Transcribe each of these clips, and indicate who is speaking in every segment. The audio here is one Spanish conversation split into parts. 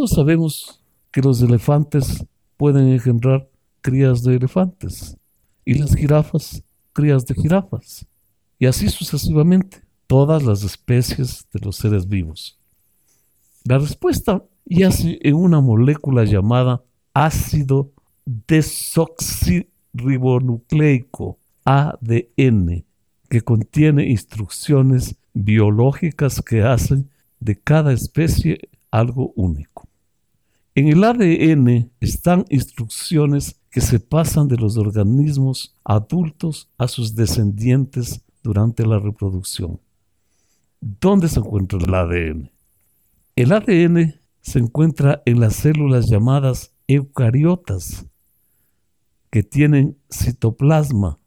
Speaker 1: Todos sabemos que los elefantes pueden engendrar crías de elefantes y las jirafas crías de jirafas y así sucesivamente todas las especies de los seres vivos. La respuesta yace en una molécula llamada ácido desoxirribonucleico, ADN, que contiene instrucciones biológicas que hacen de cada especie algo único. En el ADN están instrucciones que se pasan de los organismos adultos a sus descendientes durante la reproducción. ¿Dónde se encuentra el ADN? El ADN se encuentra en las células llamadas eucariotas, que tienen citoplasma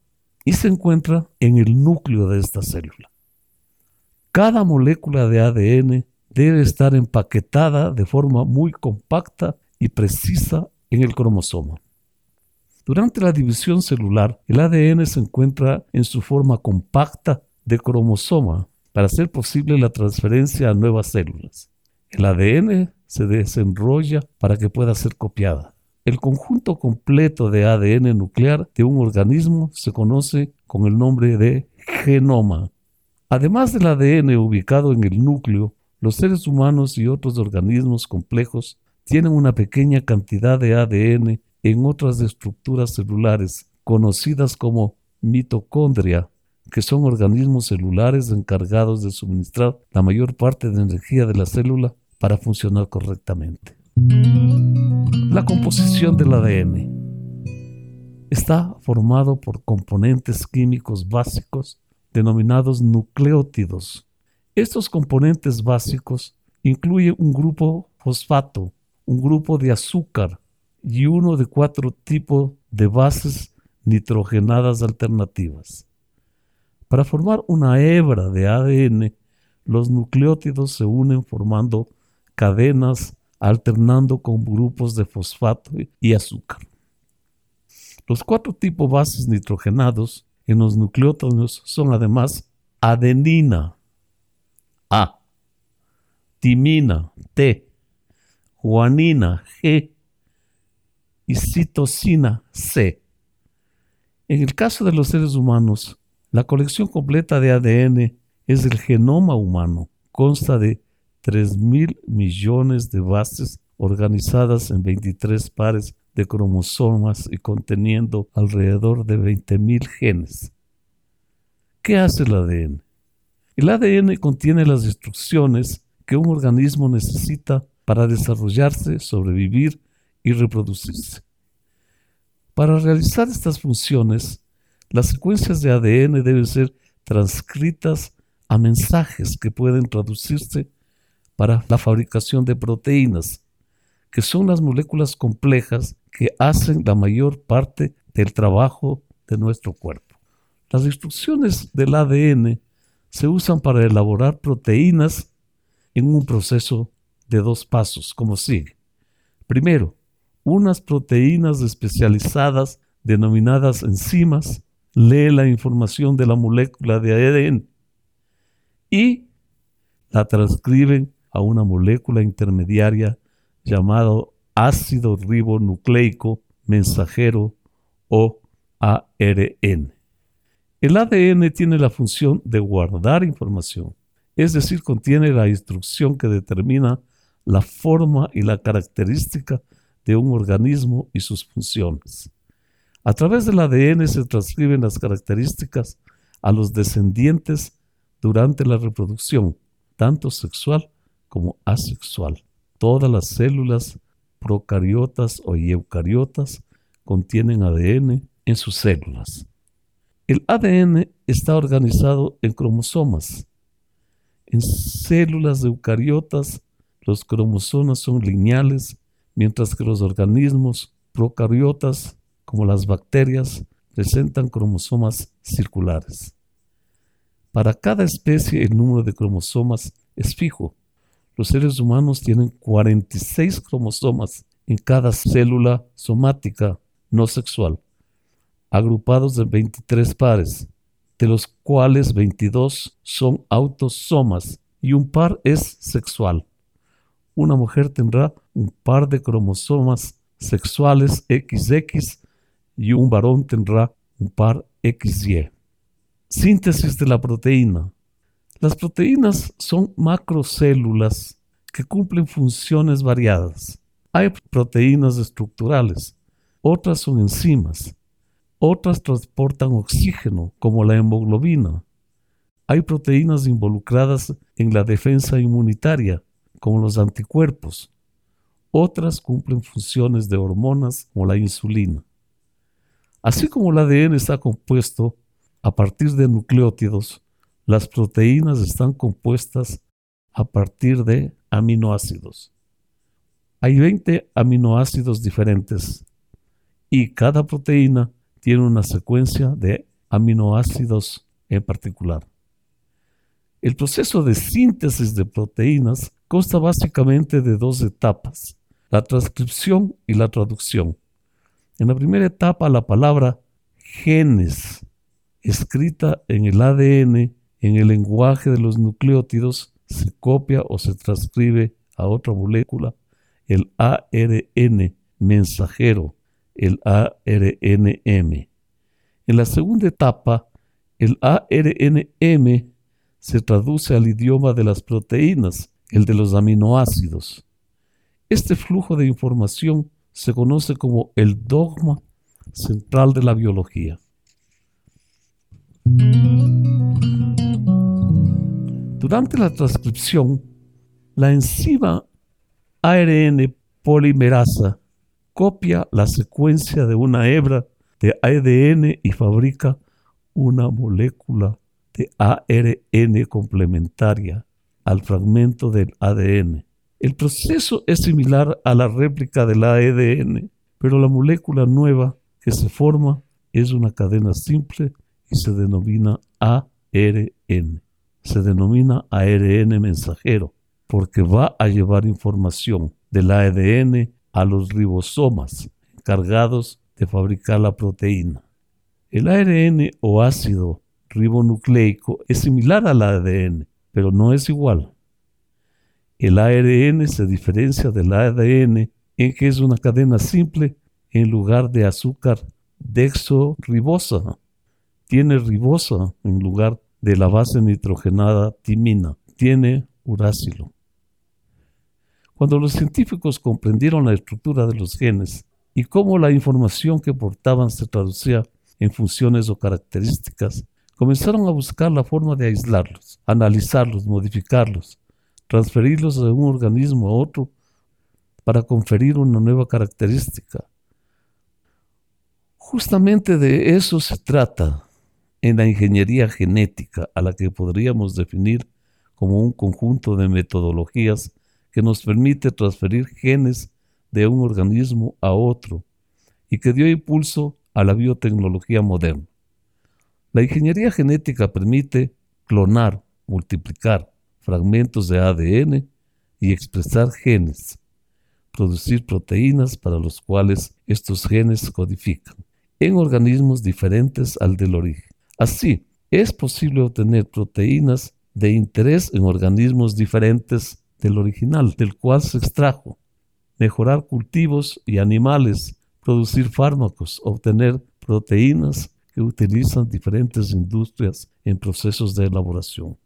Speaker 1: y se encuentra en el núcleo de esta célula. Cada molécula de ADN debe estar empaquetada de forma muy compacta y precisa en el cromosoma. Durante la división celular, el ADN se encuentra en su forma compacta de cromosoma para hacer posible la transferencia a nuevas células. El ADN se desenrolla para que pueda ser copiada. El conjunto completo de ADN nuclear de un organismo se conoce con el nombre de genoma. Además del ADN ubicado en el núcleo, los seres humanos y otros organismos complejos tienen una pequeña cantidad de ADN en otras estructuras celulares conocidas como mitocondria, que son organismos celulares encargados de suministrar la mayor parte de energía de la célula para funcionar correctamente. La composición del ADN está formado por componentes químicos básicos denominados nucleótidos. Estos componentes básicos incluyen un grupo fosfato, un grupo de azúcar y uno de cuatro tipos de bases nitrogenadas alternativas. Para formar una hebra de ADN, los nucleótidos se unen formando cadenas alternando con grupos de fosfato y azúcar. Los cuatro tipos bases nitrogenados en los nucleótidos son además adenina, A, timina, T, guanina, G y citosina, C. En el caso de los seres humanos, la colección completa de ADN es el genoma humano. Consta de 3 mil millones de bases organizadas en 23 pares de cromosomas y conteniendo alrededor de 20.000 genes. ¿Qué hace el ADN? El ADN contiene las instrucciones que un organismo necesita para desarrollarse, sobrevivir y reproducirse. Para realizar estas funciones, las secuencias de ADN deben ser transcritas a mensajes que pueden traducirse para la fabricación de proteínas, que son las moléculas complejas que hacen la mayor parte del trabajo de nuestro cuerpo. Las instrucciones del ADN se usan para elaborar proteínas en un proceso de dos pasos, como sigue. Primero, unas proteínas especializadas denominadas enzimas lee la información de la molécula de ADN y la transcriben a una molécula intermediaria llamado ácido ribonucleico mensajero o ARN. El ADN tiene la función de guardar información, es decir, contiene la instrucción que determina la forma y la característica de un organismo y sus funciones. A través del ADN se transcriben las características a los descendientes durante la reproducción, tanto sexual como asexual. Todas las células procariotas o eucariotas contienen ADN en sus células. El ADN está organizado en cromosomas. En células eucariotas, los cromosomas son lineales, mientras que los organismos procariotas, como las bacterias, presentan cromosomas circulares. Para cada especie el número de cromosomas es fijo, los seres humanos tienen 46 cromosomas en cada célula somática no sexual, agrupados en 23 pares, de los cuales 22 son autosomas y un par es sexual. una mujer tendrá un par de cromosomas sexuales XX y un varón tendrá un par XY. Síntesis de la proteína. Las proteínas son macrocélulas que cumplen funciones variadas. Hay proteínas estructurales, otras son enzimas, otras transportan oxígeno, como la hemoglobina. Hay proteínas involucradas en la defensa inmunitaria, como los anticuerpos. Otras cumplen funciones de hormonas, como la insulina. Así como el ADN está compuesto a partir de nucleótidos, las proteínas están compuestas a partir de aminoácidos. Hay 20 aminoácidos diferentes y cada proteína tiene una secuencia de aminoácidos en particular. El proceso de síntesis de proteínas consta básicamente de dos etapas, la transcripción y la traducción. En la primera etapa, la palabra genes, escrita en el ADN, en el lenguaje de los nucleótidos, se copia o se transcribe a otra molécula, el ARN mensajero, el ARNM. En la segunda etapa, el ARNM se traduce al idioma de las proteínas, el de los aminoácidos. Este flujo de información se conoce como el dogma central de la biología. Durante la transcripción, la enzima ARN polimerasa copia la secuencia de una hebra de ADN y fabrica una molécula de ARN complementaria al fragmento del ADN. El proceso es similar a la réplica del ADN, pero la molécula nueva que se forma es una cadena simple y se denomina ARN. Se denomina ARN mensajero porque va a llevar información del ADN a los ribosomas encargados de fabricar la proteína. El ARN o ácido ribonucleico es similar al ADN, pero no es igual. El ARN se diferencia del ADN en que es una cadena simple en lugar de azúcar dexoribosa. Tiene ribosa en lugar de la base nitrogenada timina. Tiene uracilo. Cuando los científicos comprendieron la estructura de los genes y cómo la información que portaban se traducía en funciones o características, comenzaron a buscar la forma de aislarlos, analizarlos, modificarlos transferirlos de un organismo a otro para conferir una nueva característica. Justamente de eso se trata en la ingeniería genética, a la que podríamos definir como un conjunto de metodologías que nos permite transferir genes de un organismo a otro y que dio impulso a la biotecnología moderna. La ingeniería genética permite clonar, multiplicar, fragmentos de ADN y expresar genes, producir proteínas para los cuales estos genes codifican en organismos diferentes al del origen. Así, es posible obtener proteínas de interés en organismos diferentes del original, del cual se extrajo, mejorar cultivos y animales, producir fármacos, obtener proteínas que utilizan diferentes industrias en procesos de elaboración.